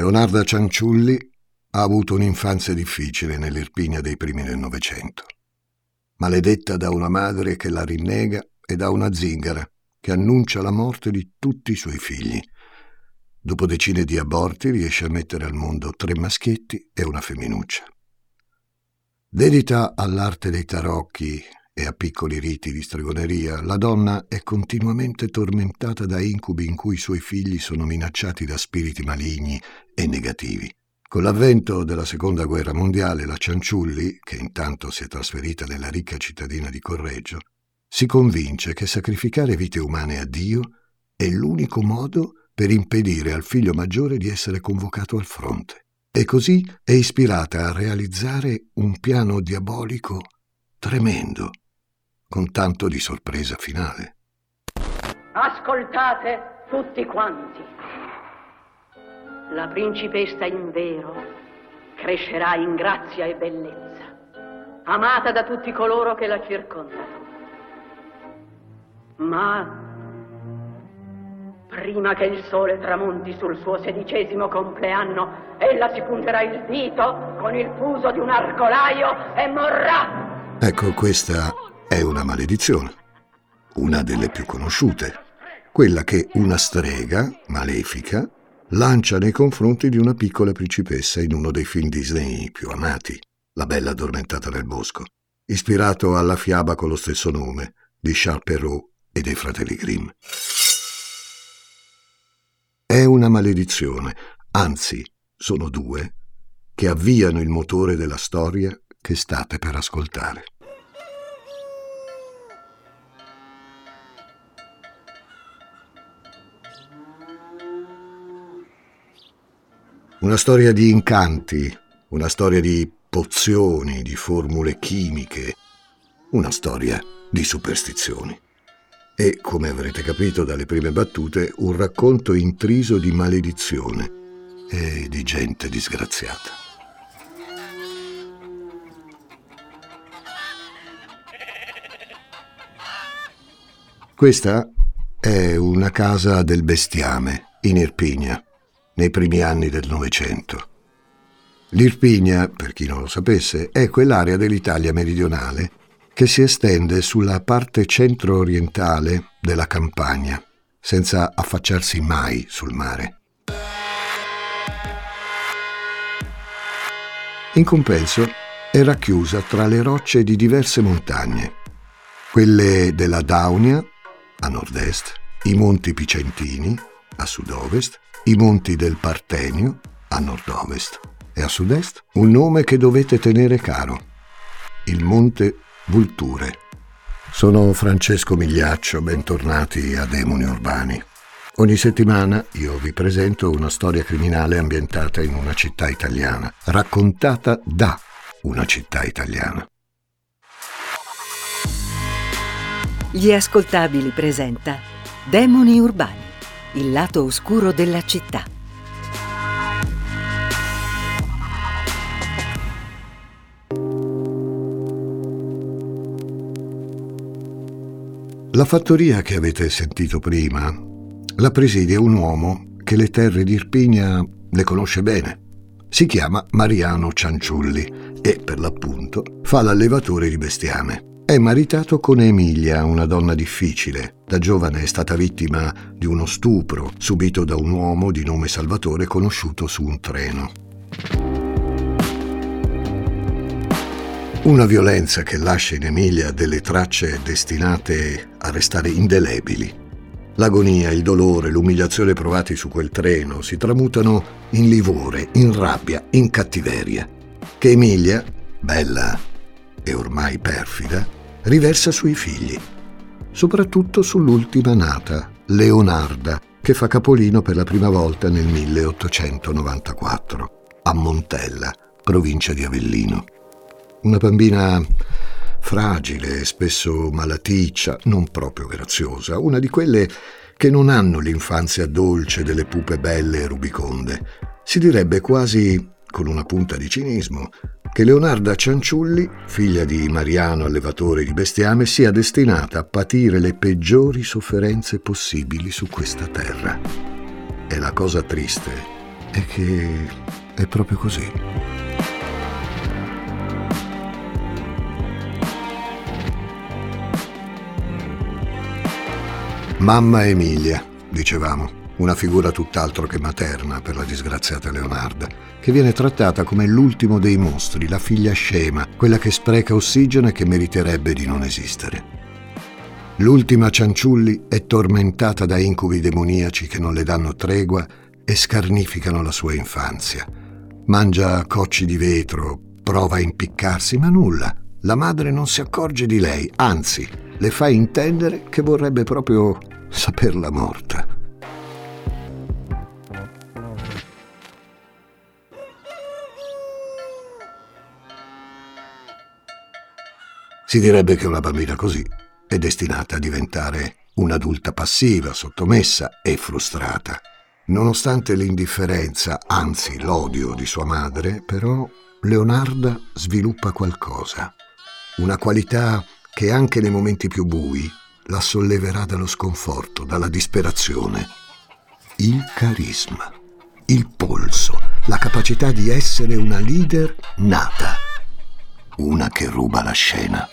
Leonarda Cianciulli ha avuto un'infanzia difficile nell'Irpinia dei primi del Novecento. Maledetta da una madre che la rinnega e da una zingara che annuncia la morte di tutti i suoi figli. Dopo decine di aborti riesce a mettere al mondo tre maschietti e una femminuccia. Dedita all'arte dei tarocchi e a piccoli riti di stregoneria, la donna è continuamente tormentata da incubi in cui i suoi figli sono minacciati da spiriti maligni e negativi. Con l'avvento della seconda guerra mondiale, la Cianciulli, che intanto si è trasferita nella ricca cittadina di Correggio, si convince che sacrificare vite umane a Dio è l'unico modo per impedire al figlio maggiore di essere convocato al fronte. E così è ispirata a realizzare un piano diabolico tremendo con tanto di sorpresa finale. Ascoltate tutti quanti. La principessa in vero crescerà in grazia e bellezza, amata da tutti coloro che la circondano. Ma prima che il sole tramonti sul suo sedicesimo compleanno, ella si punterà il dito con il fuso di un arcolaio e morrà. Ecco, questa è una maledizione, una delle più conosciute, quella che una strega malefica lancia nei confronti di una piccola principessa in uno dei film Disney più amati, La bella addormentata nel bosco, ispirato alla fiaba con lo stesso nome di Charles Perrault e dei fratelli Grimm. È una maledizione, anzi sono due, che avviano il motore della storia che state per ascoltare. Una storia di incanti, una storia di pozioni, di formule chimiche, una storia di superstizioni. E, come avrete capito dalle prime battute, un racconto intriso di maledizione e di gente disgraziata. Questa è una casa del bestiame in Irpinia nei primi anni del Novecento. L'Irpinia, per chi non lo sapesse, è quell'area dell'Italia meridionale che si estende sulla parte centro-orientale della Campania, senza affacciarsi mai sul mare. In compenso è racchiusa tra le rocce di diverse montagne, quelle della Daunia a nord-est, i Monti Picentini a sud-ovest i monti del Partenio a nord-ovest e a sud-est un nome che dovete tenere caro, il Monte Vulture. Sono Francesco Migliaccio, bentornati a Demoni Urbani. Ogni settimana io vi presento una storia criminale ambientata in una città italiana, raccontata da una città italiana. Gli ascoltabili presenta Demoni Urbani il lato oscuro della città. La fattoria che avete sentito prima la presidia un uomo che le terre di Irpinia le conosce bene. Si chiama Mariano Cianciulli e, per l'appunto, fa l'allevatore di bestiame. È maritato con Emilia, una donna difficile. Da giovane è stata vittima di uno stupro subito da un uomo di nome Salvatore conosciuto su un treno. Una violenza che lascia in Emilia delle tracce destinate a restare indelebili. L'agonia, il dolore, l'umiliazione provati su quel treno si tramutano in livore, in rabbia, in cattiveria, che Emilia, bella e ormai perfida, riversa sui figli, soprattutto sull'ultima nata, Leonarda, che fa capolino per la prima volta nel 1894, a Montella, provincia di Avellino. Una bambina fragile, spesso malaticcia, non proprio graziosa, una di quelle che non hanno l'infanzia dolce delle pupe belle e rubiconde. Si direbbe quasi, con una punta di cinismo, che Leonarda Cianciulli, figlia di Mariano allevatore di bestiame, sia destinata a patire le peggiori sofferenze possibili su questa terra. E la cosa triste è che è proprio così. Mamma Emilia, dicevamo, una figura tutt'altro che materna per la disgraziata Leonarda, che viene trattata come l'ultimo dei mostri, la figlia scema, quella che spreca ossigeno e che meriterebbe di non esistere. L'ultima Cianciulli è tormentata da incubi demoniaci che non le danno tregua e scarnificano la sua infanzia. Mangia cocci di vetro, prova a impiccarsi, ma nulla. La madre non si accorge di lei, anzi, le fa intendere che vorrebbe proprio saperla morta. Si direbbe che una bambina così è destinata a diventare un'adulta passiva, sottomessa e frustrata. Nonostante l'indifferenza, anzi l'odio di sua madre, però Leonarda sviluppa qualcosa, una qualità che anche nei momenti più bui la solleverà dallo sconforto, dalla disperazione. Il carisma, il polso, la capacità di essere una leader nata, una che ruba la scena.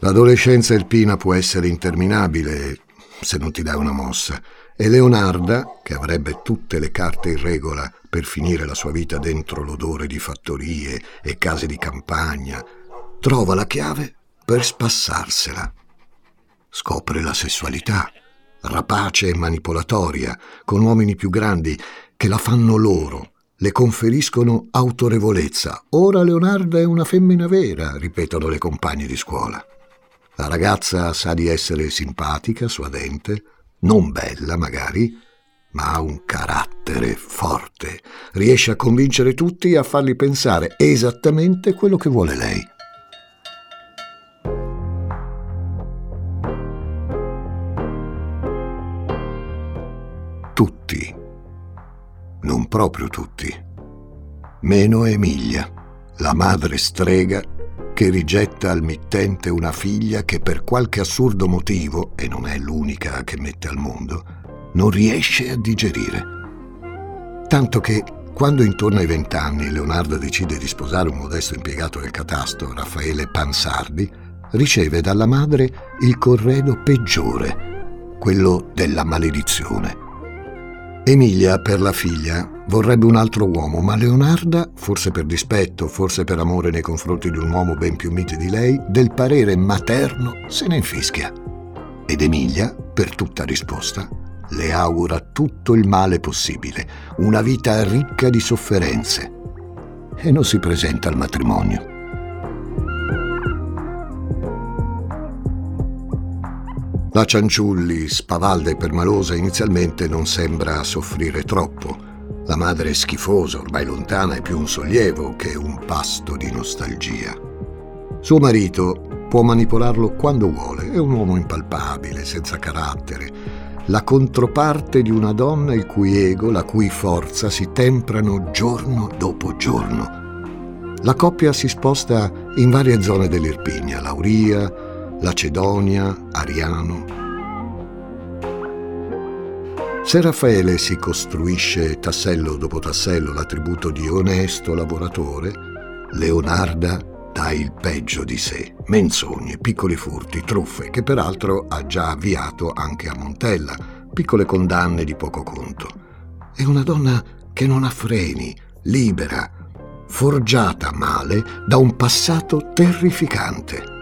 L'adolescenza alpina può essere interminabile se non ti dai una mossa. E Leonarda, che avrebbe tutte le carte in regola per finire la sua vita dentro l'odore di fattorie e case di campagna, trova la chiave per spassarsela. Scopre la sessualità, rapace e manipolatoria, con uomini più grandi che la fanno loro, le conferiscono autorevolezza. Ora Leonarda è una femmina vera, ripetono le compagne di scuola. La ragazza sa di essere simpatica, suadente, non bella magari, ma ha un carattere forte. Riesce a convincere tutti a farli pensare esattamente quello che vuole lei. Tutti, non proprio tutti, meno Emilia, la madre strega che rigetta al mittente una figlia che per qualche assurdo motivo, e non è l'unica che mette al mondo, non riesce a digerire. Tanto che quando intorno ai vent'anni Leonardo decide di sposare un modesto impiegato del catasto, Raffaele Pansardi, riceve dalla madre il corredo peggiore, quello della maledizione. Emilia, per la figlia, vorrebbe un altro uomo, ma Leonarda, forse per dispetto, forse per amore nei confronti di un uomo ben più mite di lei, del parere materno se ne infischia. Ed Emilia, per tutta risposta, le augura tutto il male possibile, una vita ricca di sofferenze. E non si presenta al matrimonio. La Cianciulli, spavalda e permalosa, inizialmente non sembra soffrire troppo. La madre è schifosa, ormai lontana, è più un sollievo che un pasto di nostalgia. Suo marito può manipolarlo quando vuole, è un uomo impalpabile, senza carattere, la controparte di una donna il cui ego, la cui forza si temprano giorno dopo giorno. La coppia si sposta in varie zone dell'Irpinia, Lauria, Lacedonia, Ariano. Se Raffaele si costruisce tassello dopo tassello l'attributo di onesto lavoratore, Leonarda dà il peggio di sé, menzogne, piccoli furti, truffe, che peraltro ha già avviato anche a Montella, piccole condanne di poco conto. È una donna che non ha freni, libera, forgiata male da un passato terrificante.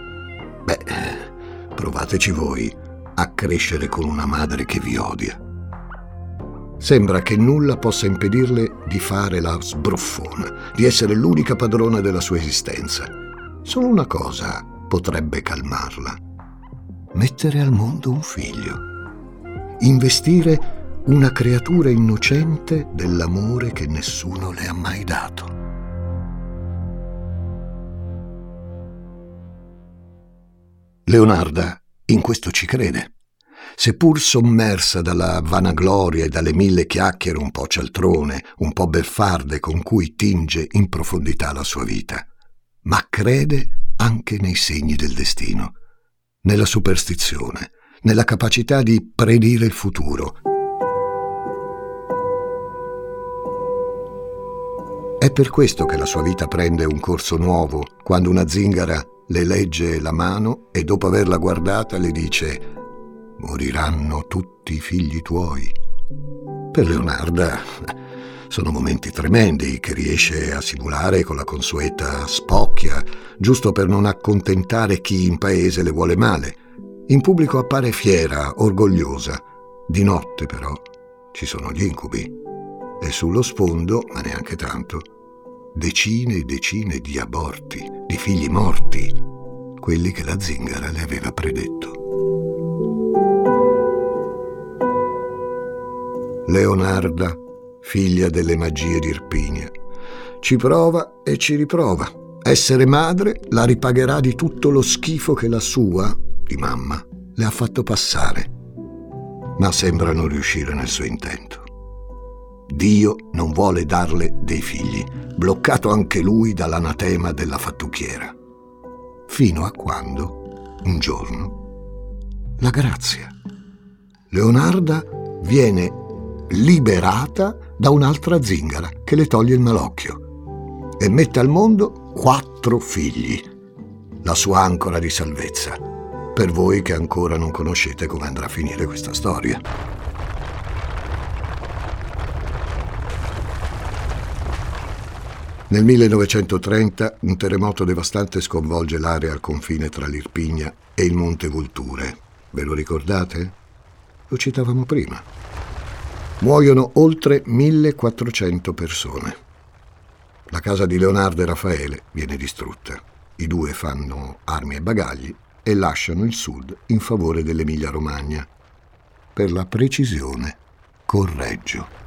Beh, provateci voi a crescere con una madre che vi odia. Sembra che nulla possa impedirle di fare la sbruffona, di essere l'unica padrona della sua esistenza. Solo una cosa potrebbe calmarla. Mettere al mondo un figlio. Investire una creatura innocente dell'amore che nessuno le ha mai dato. Leonarda in questo ci crede. Seppur sommersa dalla vanagloria e dalle mille chiacchiere un po' cialtrone, un po' beffarde con cui tinge in profondità la sua vita, ma crede anche nei segni del destino. nella superstizione, nella capacità di predire il futuro. È per questo che la sua vita prende un corso nuovo quando una zingara le legge la mano e dopo averla guardata le dice moriranno tutti i figli tuoi. Per Leonarda sono momenti tremendi che riesce a simulare con la consueta spocchia, giusto per non accontentare chi in paese le vuole male. In pubblico appare fiera, orgogliosa. Di notte però ci sono gli incubi. E sullo sfondo, ma neanche tanto, decine e decine di aborti, di figli morti, quelli che la zingara le aveva predetto. Leonarda, figlia delle magie di Irpinia, ci prova e ci riprova. Essere madre la ripagherà di tutto lo schifo che la sua, di mamma, le ha fatto passare. Ma sembra non riuscire nel suo intento. Dio non vuole darle dei figli, bloccato anche lui dall'anatema della fattucchiera. Fino a quando, un giorno, la grazia. Leonarda viene liberata da un'altra zingara che le toglie il malocchio e mette al mondo quattro figli, la sua ancora di salvezza, per voi che ancora non conoscete come andrà a finire questa storia. Nel 1930 un terremoto devastante sconvolge l'area al confine tra l'Irpigna e il Monte Vulture. Ve lo ricordate? Lo citavamo prima. Muoiono oltre 1400 persone. La casa di Leonardo e Raffaele viene distrutta. I due fanno armi e bagagli e lasciano il sud in favore dell'Emilia-Romagna. Per la precisione, Correggio.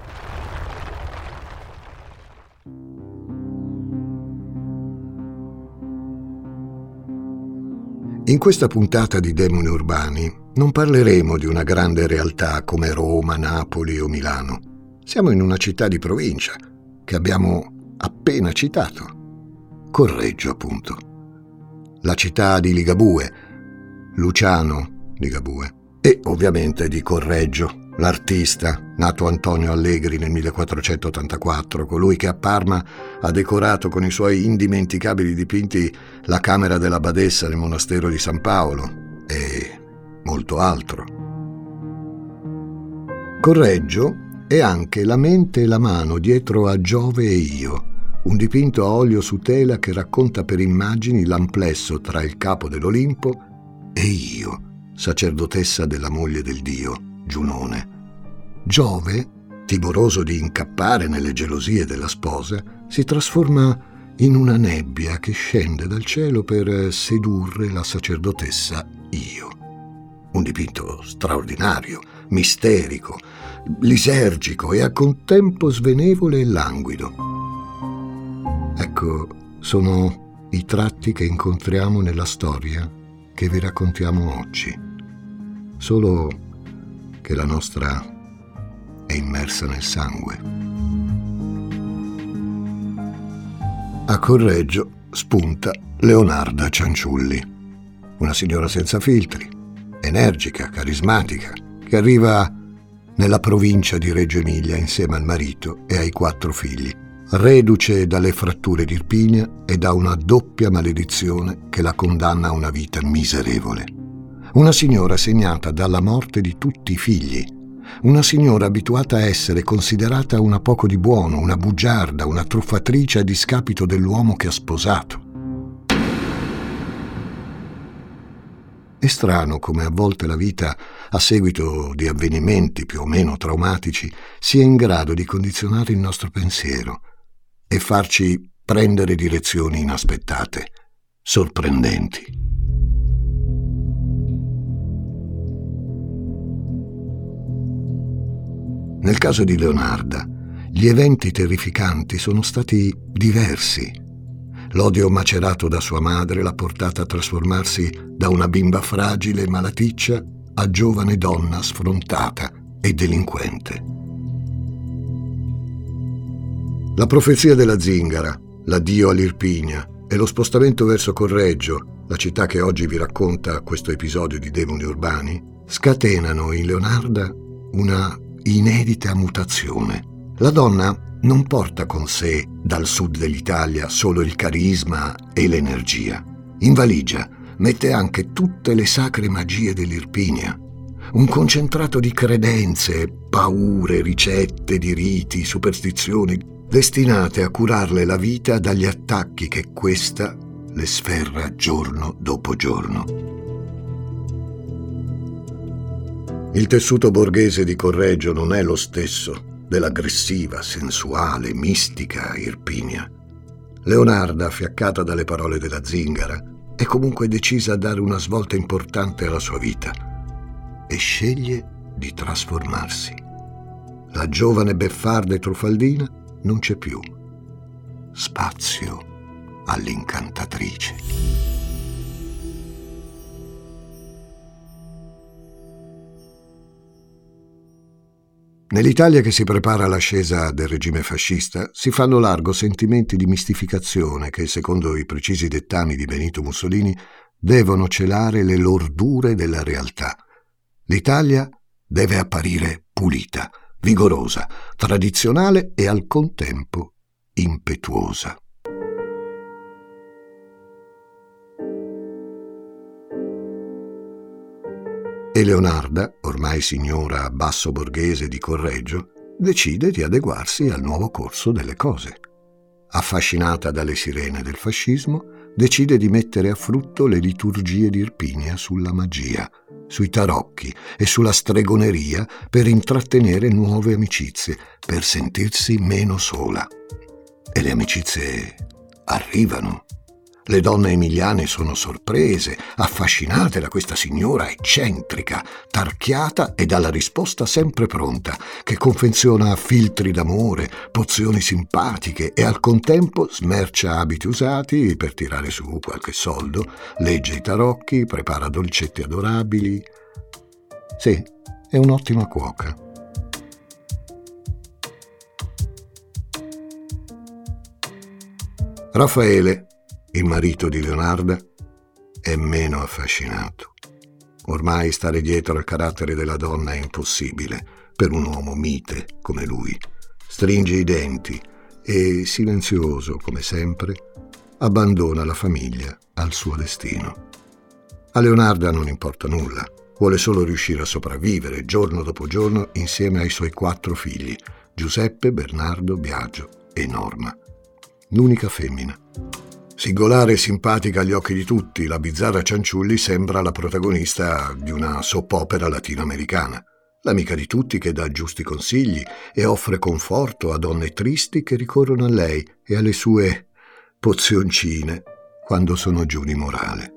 In questa puntata di Demoni Urbani non parleremo di una grande realtà come Roma, Napoli o Milano. Siamo in una città di provincia che abbiamo appena citato. Correggio, appunto. La città di Ligabue, Luciano Ligabue e ovviamente di Correggio, L'artista, nato Antonio Allegri nel 1484, colui che a Parma ha decorato con i suoi indimenticabili dipinti la camera della badessa nel monastero di San Paolo e molto altro. Correggio è anche la mente e la mano dietro a Giove e io, un dipinto a olio su tela che racconta per immagini l'amplesso tra il capo dell'Olimpo e io, sacerdotessa della moglie del dio. Giunone. Giove, timoroso di incappare nelle gelosie della sposa, si trasforma in una nebbia che scende dal cielo per sedurre la sacerdotessa Io. Un dipinto straordinario, misterico, lisergico e a contempo svenevole e languido. Ecco, sono i tratti che incontriamo nella storia che vi raccontiamo oggi. Solo che la nostra è immersa nel sangue. A Correggio spunta Leonarda Cianciulli, una signora senza filtri, energica, carismatica, che arriva nella provincia di Reggio Emilia insieme al marito e ai quattro figli, reduce dalle fratture di Irpigna e da una doppia maledizione che la condanna a una vita miserevole. Una signora segnata dalla morte di tutti i figli. Una signora abituata a essere considerata una poco di buono, una bugiarda, una truffatrice a discapito dell'uomo che ha sposato. È strano come a volte la vita, a seguito di avvenimenti più o meno traumatici, sia in grado di condizionare il nostro pensiero e farci prendere direzioni inaspettate, sorprendenti. Nel caso di Leonarda, gli eventi terrificanti sono stati diversi. L'odio macerato da sua madre l'ha portata a trasformarsi da una bimba fragile e malaticcia a giovane donna sfrontata e delinquente. La profezia della zingara, l'addio all'Irpigna e lo spostamento verso Correggio la città che oggi vi racconta questo episodio di Demoni Urbani, scatenano in Leonarda una inedita mutazione. La donna non porta con sé dal sud dell'Italia solo il carisma e l'energia. In valigia mette anche tutte le sacre magie dell'Irpinia, un concentrato di credenze, paure, ricette di riti, superstizioni, destinate a curarle la vita dagli attacchi che questa le sferra giorno dopo giorno. Il tessuto borghese di Correggio non è lo stesso dell'aggressiva, sensuale, mistica Irpinia. Leonarda, fiaccata dalle parole della zingara, è comunque decisa a dare una svolta importante alla sua vita e sceglie di trasformarsi. La giovane beffarda e truffaldina non c'è più. Spazio all'incantatrice. Nell'Italia che si prepara all'ascesa del regime fascista si fanno largo sentimenti di mistificazione che, secondo i precisi dettami di Benito Mussolini, devono celare le lordure della realtà. L'Italia deve apparire pulita, vigorosa, tradizionale e al contempo impetuosa. E Leonarda, ormai signora basso borghese di Correggio, decide di adeguarsi al nuovo corso delle cose. Affascinata dalle sirene del fascismo, decide di mettere a frutto le liturgie di Irpinia sulla magia, sui tarocchi e sulla stregoneria per intrattenere nuove amicizie, per sentirsi meno sola. E le amicizie arrivano. Le donne emiliane sono sorprese, affascinate da questa signora eccentrica, tarchiata e dalla risposta sempre pronta, che confeziona filtri d'amore, pozioni simpatiche e al contempo smercia abiti usati per tirare su qualche soldo, legge i tarocchi, prepara dolcetti adorabili. Sì, è un'ottima cuoca. Raffaele il marito di Leonarda è meno affascinato. Ormai stare dietro al carattere della donna è impossibile per un uomo mite come lui. Stringe i denti e, silenzioso come sempre, abbandona la famiglia al suo destino. A Leonarda non importa nulla, vuole solo riuscire a sopravvivere giorno dopo giorno insieme ai suoi quattro figli, Giuseppe, Bernardo, Biagio e Norma. L'unica femmina. Singolare e simpatica agli occhi di tutti, la bizzarra Cianciulli sembra la protagonista di una soap opera latinoamericana. L'amica di tutti che dà giusti consigli e offre conforto a donne tristi che ricorrono a lei e alle sue pozioncine quando sono giù di morale.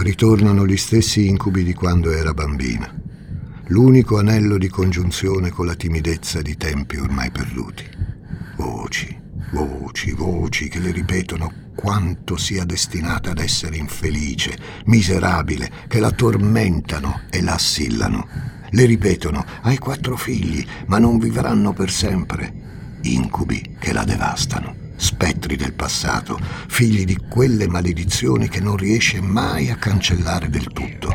ritornano gli stessi incubi di quando era bambina. L'unico anello di congiunzione con la timidezza di tempi ormai perduti. Voci, voci, voci che le ripetono quanto sia destinata ad essere infelice, miserabile, che la tormentano e la assillano. Le ripetono, hai quattro figli, ma non vivranno per sempre. Incubi che la devastano spettri del passato, figli di quelle maledizioni che non riesce mai a cancellare del tutto.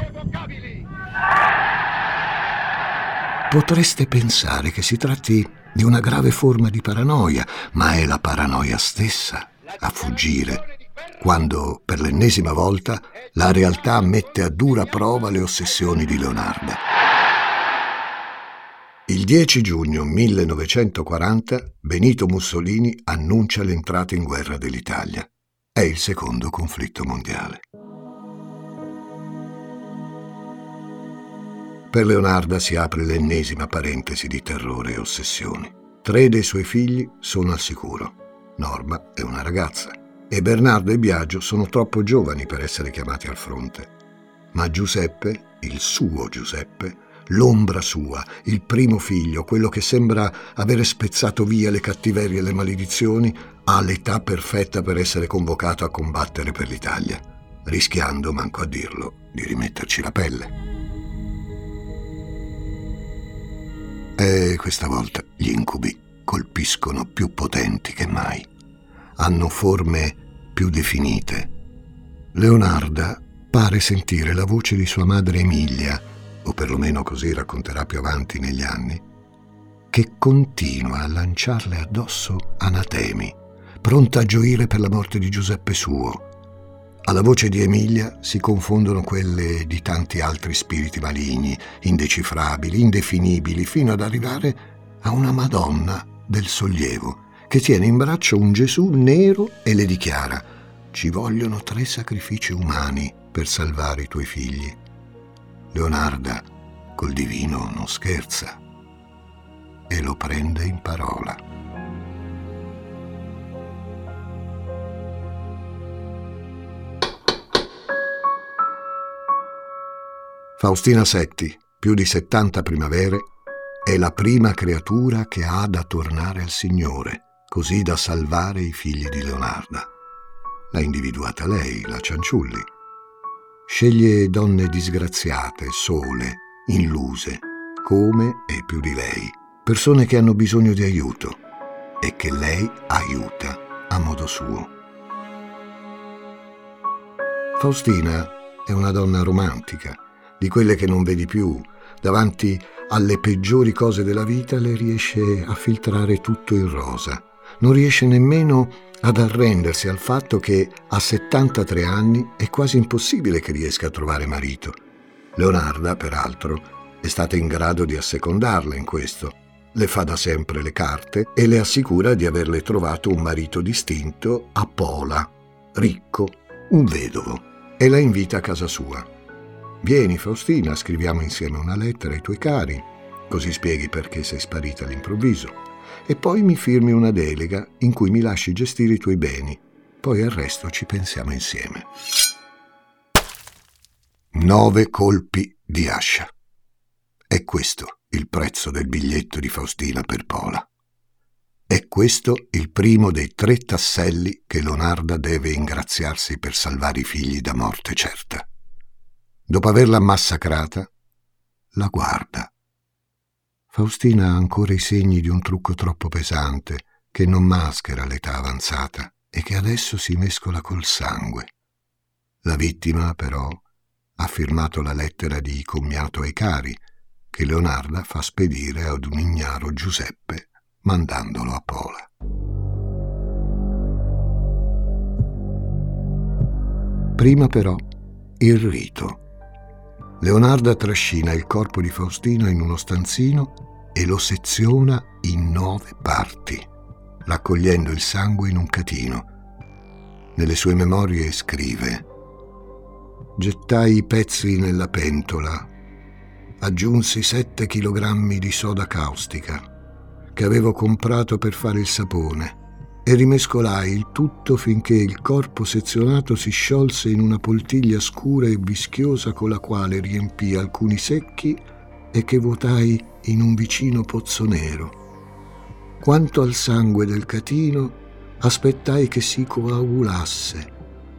Potreste pensare che si tratti di una grave forma di paranoia, ma è la paranoia stessa a fuggire quando, per l'ennesima volta, la realtà mette a dura prova le ossessioni di Leonardo. Il 10 giugno 1940 Benito Mussolini annuncia l'entrata in guerra dell'Italia. È il secondo conflitto mondiale. Per Leonarda si apre l'ennesima parentesi di terrore e ossessioni. Tre dei suoi figli sono al sicuro. Norma è una ragazza e Bernardo e Biagio sono troppo giovani per essere chiamati al fronte. Ma Giuseppe, il suo Giuseppe, l'ombra sua, il primo figlio, quello che sembra avere spezzato via le cattiverie e le maledizioni, ha l'età perfetta per essere convocato a combattere per l'Italia, rischiando, manco a dirlo, di rimetterci la pelle. E questa volta gli incubi colpiscono più potenti che mai. Hanno forme più definite. Leonarda pare sentire la voce di sua madre Emilia, o perlomeno così racconterà più avanti negli anni, che continua a lanciarle addosso anatemi, pronta a gioire per la morte di Giuseppe suo. Alla voce di Emilia si confondono quelle di tanti altri spiriti maligni, indecifrabili, indefinibili, fino ad arrivare a una Madonna del sollievo che tiene in braccio un Gesù nero e le dichiara ci vogliono tre sacrifici umani per salvare i tuoi figli. Leonarda col divino non scherza e lo prende in parola. Faustina Setti, più di 70 primavere, è la prima creatura che ha da tornare al Signore, così da salvare i figli di Leonarda. L'ha individuata lei, la Cianciulli Sceglie donne disgraziate, sole, illuse, come e più di lei, persone che hanno bisogno di aiuto e che lei aiuta a modo suo. Faustina è una donna romantica, di quelle che non vedi più. Davanti alle peggiori cose della vita le riesce a filtrare tutto in rosa. Non riesce nemmeno ad arrendersi al fatto che a 73 anni è quasi impossibile che riesca a trovare marito. Leonarda, peraltro, è stata in grado di assecondarla in questo. Le fa da sempre le carte e le assicura di averle trovato un marito distinto a Pola, ricco, un vedovo, e la invita a casa sua. Vieni Faustina, scriviamo insieme una lettera ai tuoi cari, così spieghi perché sei sparita all'improvviso e poi mi firmi una delega in cui mi lasci gestire i tuoi beni. Poi al resto ci pensiamo insieme. Nove colpi di ascia. È questo il prezzo del biglietto di Faustina per Pola. È questo il primo dei tre tasselli che Leonarda deve ingraziarsi per salvare i figli da morte certa. Dopo averla massacrata, la guarda Faustina ha ancora i segni di un trucco troppo pesante che non maschera l'età avanzata e che adesso si mescola col sangue. La vittima, però, ha firmato la lettera di commiato ai cari che Leonarda fa spedire ad un ignaro Giuseppe mandandolo a Pola. Prima però il rito. Leonarda trascina il corpo di Faustino in uno stanzino e lo seziona in nove parti, raccogliendo il sangue in un catino. Nelle sue memorie scrive Gettai i pezzi nella pentola, aggiunsi sette chilogrammi di soda caustica che avevo comprato per fare il sapone e rimescolai il tutto finché il corpo sezionato si sciolse in una poltiglia scura e vischiosa con la quale riempii alcuni secchi e che vuotai in un vicino pozzo nero. Quanto al sangue del catino, aspettai che si coagulasse,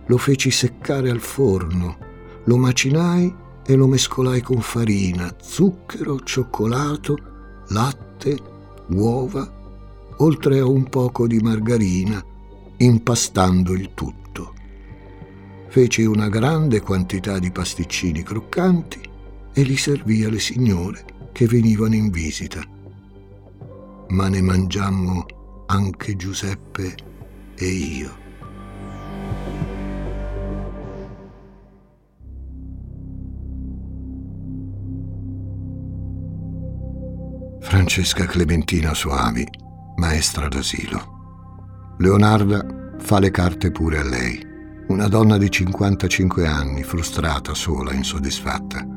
lo feci seccare al forno, lo macinai e lo mescolai con farina, zucchero, cioccolato, latte, uova, oltre a un poco di margarina, impastando il tutto. Feci una grande quantità di pasticcini croccanti e li servì alle signore che venivano in visita. Ma ne mangiammo anche Giuseppe e io. Francesca Clementina Soavi, maestra d'asilo. Leonarda fa le carte pure a lei, una donna di 55 anni, frustrata, sola, insoddisfatta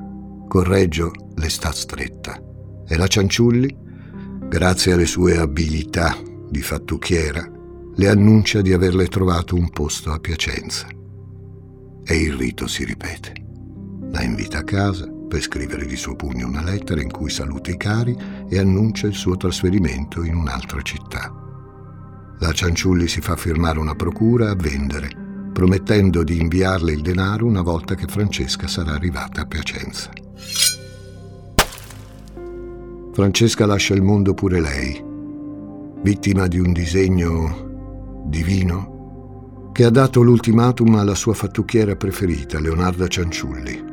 Correggio le sta stretta e la Cianciulli, grazie alle sue abilità di fattucchiera, le annuncia di averle trovato un posto a Piacenza. E il rito si ripete. La invita a casa per scrivere di suo pugno una lettera in cui saluta i cari e annuncia il suo trasferimento in un'altra città. La Cianciulli si fa firmare una procura a vendere, promettendo di inviarle il denaro una volta che Francesca sarà arrivata a Piacenza. Francesca lascia il mondo pure lei, vittima di un disegno divino che ha dato l'ultimatum alla sua fattucchiera preferita, Leonarda Cianciulli,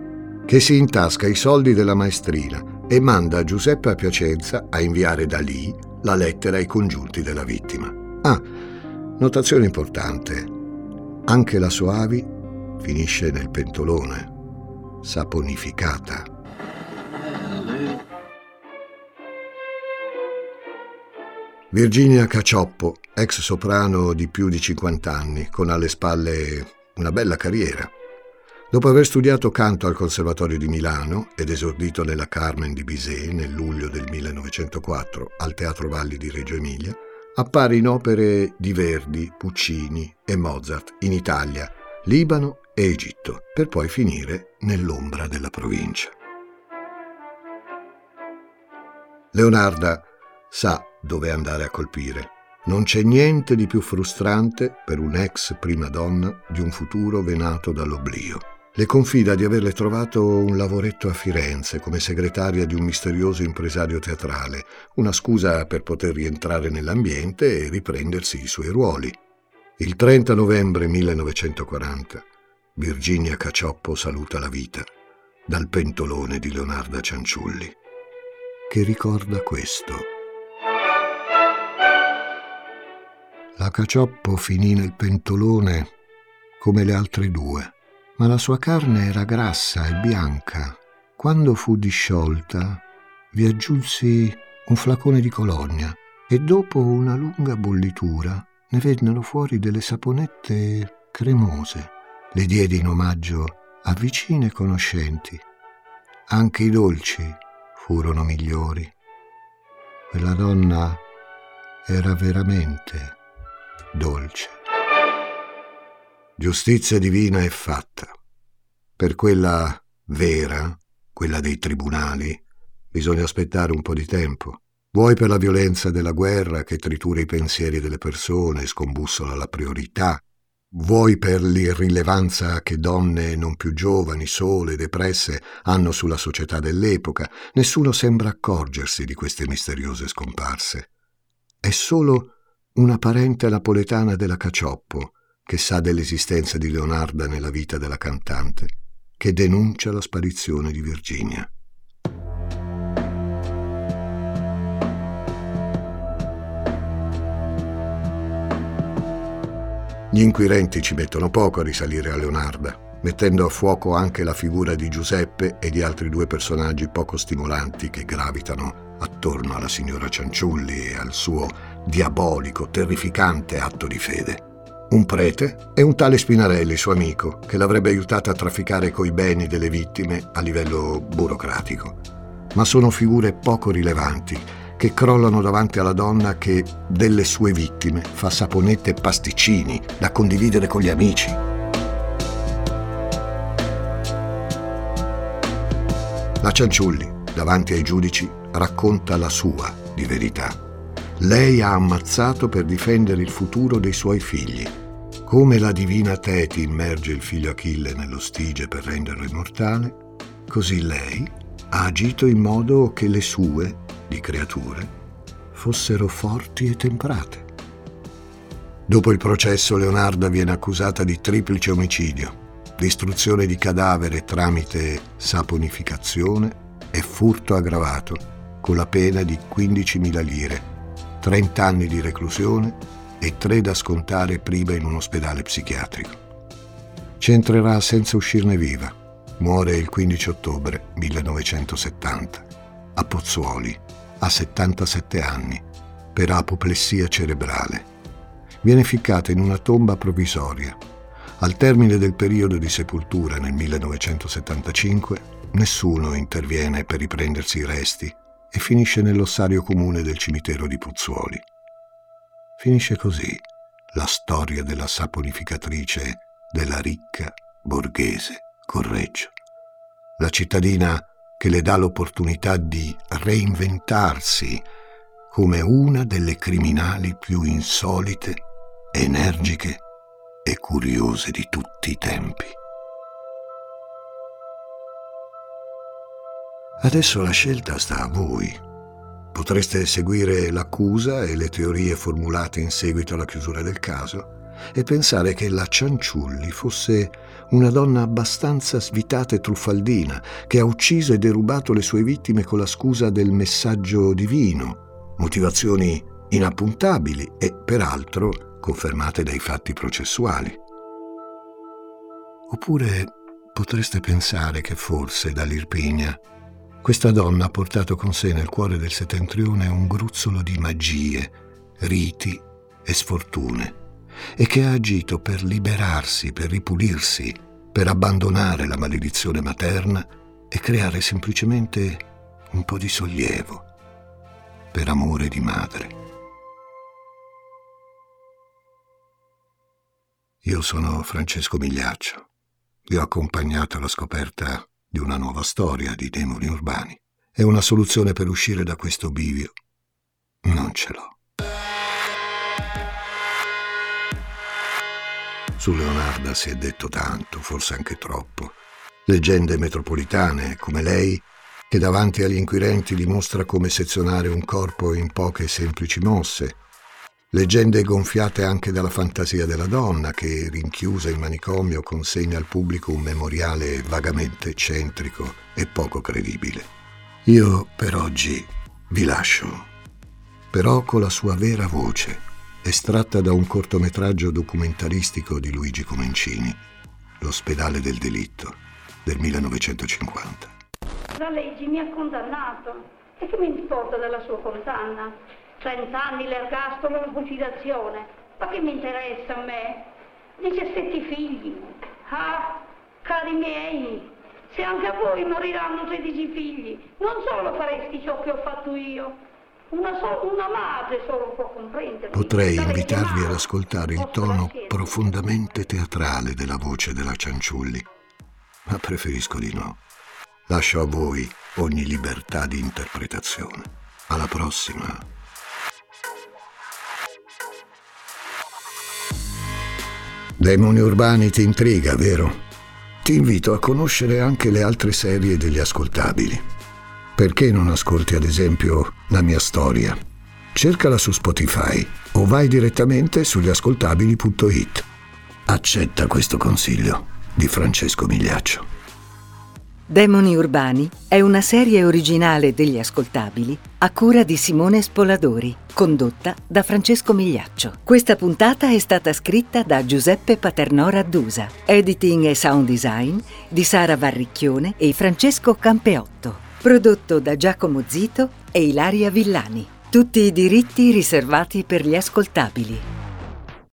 che si intasca i soldi della maestrina e manda Giuseppe a Piacenza a inviare da lì la lettera ai congiunti della vittima. Ah, notazione importante. Anche la Soavi finisce nel pentolone, saponificata. Virginia Cacioppo, ex soprano di più di 50 anni, con alle spalle una bella carriera. Dopo aver studiato canto al Conservatorio di Milano ed esordito nella Carmen di Bizet nel luglio del 1904 al Teatro Valli di Reggio Emilia, appare in opere di Verdi, Puccini e Mozart in Italia, Libano e Egitto, per poi finire nell'ombra della provincia. Leonarda sa dove andare a colpire. Non c'è niente di più frustrante per un ex prima donna di un futuro venato dall'oblio. Le confida di averle trovato un lavoretto a Firenze come segretaria di un misterioso impresario teatrale, una scusa per poter rientrare nell'ambiente e riprendersi i suoi ruoli. Il 30 novembre 1940 Virginia Cacioppo saluta la vita dal pentolone di Leonarda Cianciulli, che ricorda questo. La Cacioppo finì nel pentolone come le altre due, ma la sua carne era grassa e bianca. Quando fu disciolta, vi aggiunsi un flacone di colonia e dopo una lunga bollitura ne vennero fuori delle saponette cremose. Le diedi in omaggio a vicine conoscenti. Anche i dolci furono migliori. Quella donna era veramente dolce. Giustizia divina è fatta. Per quella vera, quella dei tribunali, bisogna aspettare un po' di tempo. Vuoi per la violenza della guerra che tritura i pensieri delle persone e scombussola la priorità, vuoi per l'irrilevanza che donne non più giovani, sole, depresse hanno sulla società dell'epoca, nessuno sembra accorgersi di queste misteriose scomparse. È solo una parente napoletana della Cacioppo, che sa dell'esistenza di Leonarda nella vita della cantante, che denuncia la sparizione di Virginia. Gli inquirenti ci mettono poco a risalire a Leonarda, mettendo a fuoco anche la figura di Giuseppe e di altri due personaggi poco stimolanti che gravitano attorno alla signora Cianciulli e al suo diabolico, terrificante atto di fede. Un prete e un tale Spinarelli, suo amico, che l'avrebbe aiutata a trafficare coi beni delle vittime a livello burocratico. Ma sono figure poco rilevanti che crollano davanti alla donna che delle sue vittime fa saponette e pasticcini da condividere con gli amici. La Cianciulli, davanti ai giudici, racconta la sua di verità lei ha ammazzato per difendere il futuro dei suoi figli. Come la divina Teti immerge il figlio Achille nello stige per renderlo immortale, così lei ha agito in modo che le sue, di creature, fossero forti e temprate. Dopo il processo Leonarda viene accusata di triplice omicidio, distruzione di cadavere tramite saponificazione e furto aggravato, con la pena di 15.000 lire 30 anni di reclusione e 3 da scontare prima in un ospedale psichiatrico. Ci entrerà senza uscirne viva. Muore il 15 ottobre 1970 a Pozzuoli, a 77 anni, per apoplessia cerebrale. Viene ficcata in una tomba provvisoria. Al termine del periodo di sepoltura nel 1975, nessuno interviene per riprendersi i resti e finisce nell'ossario comune del cimitero di Pozzuoli. Finisce così la storia della saponificatrice della ricca borghese Correggio, la cittadina che le dà l'opportunità di reinventarsi come una delle criminali più insolite, energiche e curiose di tutti i tempi. Adesso la scelta sta a voi. Potreste seguire l'accusa e le teorie formulate in seguito alla chiusura del caso e pensare che la Cianciulli fosse una donna abbastanza svitata e truffaldina che ha ucciso e derubato le sue vittime con la scusa del messaggio divino, motivazioni inappuntabili e peraltro confermate dai fatti processuali. Oppure potreste pensare che forse dall'Irpigna questa donna ha portato con sé nel cuore del settentrione un gruzzolo di magie, riti e sfortune e che ha agito per liberarsi, per ripulirsi, per abbandonare la maledizione materna e creare semplicemente un po' di sollievo, per amore di madre. Io sono Francesco Migliaccio. Vi ho accompagnato alla scoperta di una nuova storia di demoni urbani. E una soluzione per uscire da questo bivio non ce l'ho. Su Leonarda si è detto tanto, forse anche troppo. Leggende metropolitane, come lei, che davanti agli inquirenti dimostra come sezionare un corpo in poche semplici mosse. Leggende gonfiate anche dalla fantasia della donna che, rinchiusa in manicomio, consegna al pubblico un memoriale vagamente eccentrico e poco credibile. Io per oggi vi lascio, però con la sua vera voce estratta da un cortometraggio documentaristico di Luigi Comencini, L'ospedale del delitto del 1950. La legge mi ha condannato e che mi importa della sua condanna? 30 anni l'ergastolo e la fucilazione. Ma che mi interessa a me? 17 figli. Ah, cari miei, se anche a voi moriranno 13 figli, non solo faresti ciò che ho fatto io, una, so- una madre solo può comprendere. Potrei invitarvi ad ascoltare il tono profondamente teatrale della voce della Cianciulli, ma preferisco di no. Lascio a voi ogni libertà di interpretazione. Alla prossima. Demoni urbani ti intriga, vero? Ti invito a conoscere anche le altre serie degli ascoltabili. Perché non ascolti ad esempio la mia storia? Cercala su Spotify o vai direttamente sugli ascoltabili.it. Accetta questo consiglio di Francesco Migliaccio. Demoni Urbani è una serie originale degli ascoltabili a cura di Simone Spoladori, condotta da Francesco Migliaccio. Questa puntata è stata scritta da Giuseppe Paternò Raddusa, editing e sound design di Sara Varricchione e Francesco Campeotto. Prodotto da Giacomo Zito e Ilaria Villani. Tutti i diritti riservati per gli ascoltabili.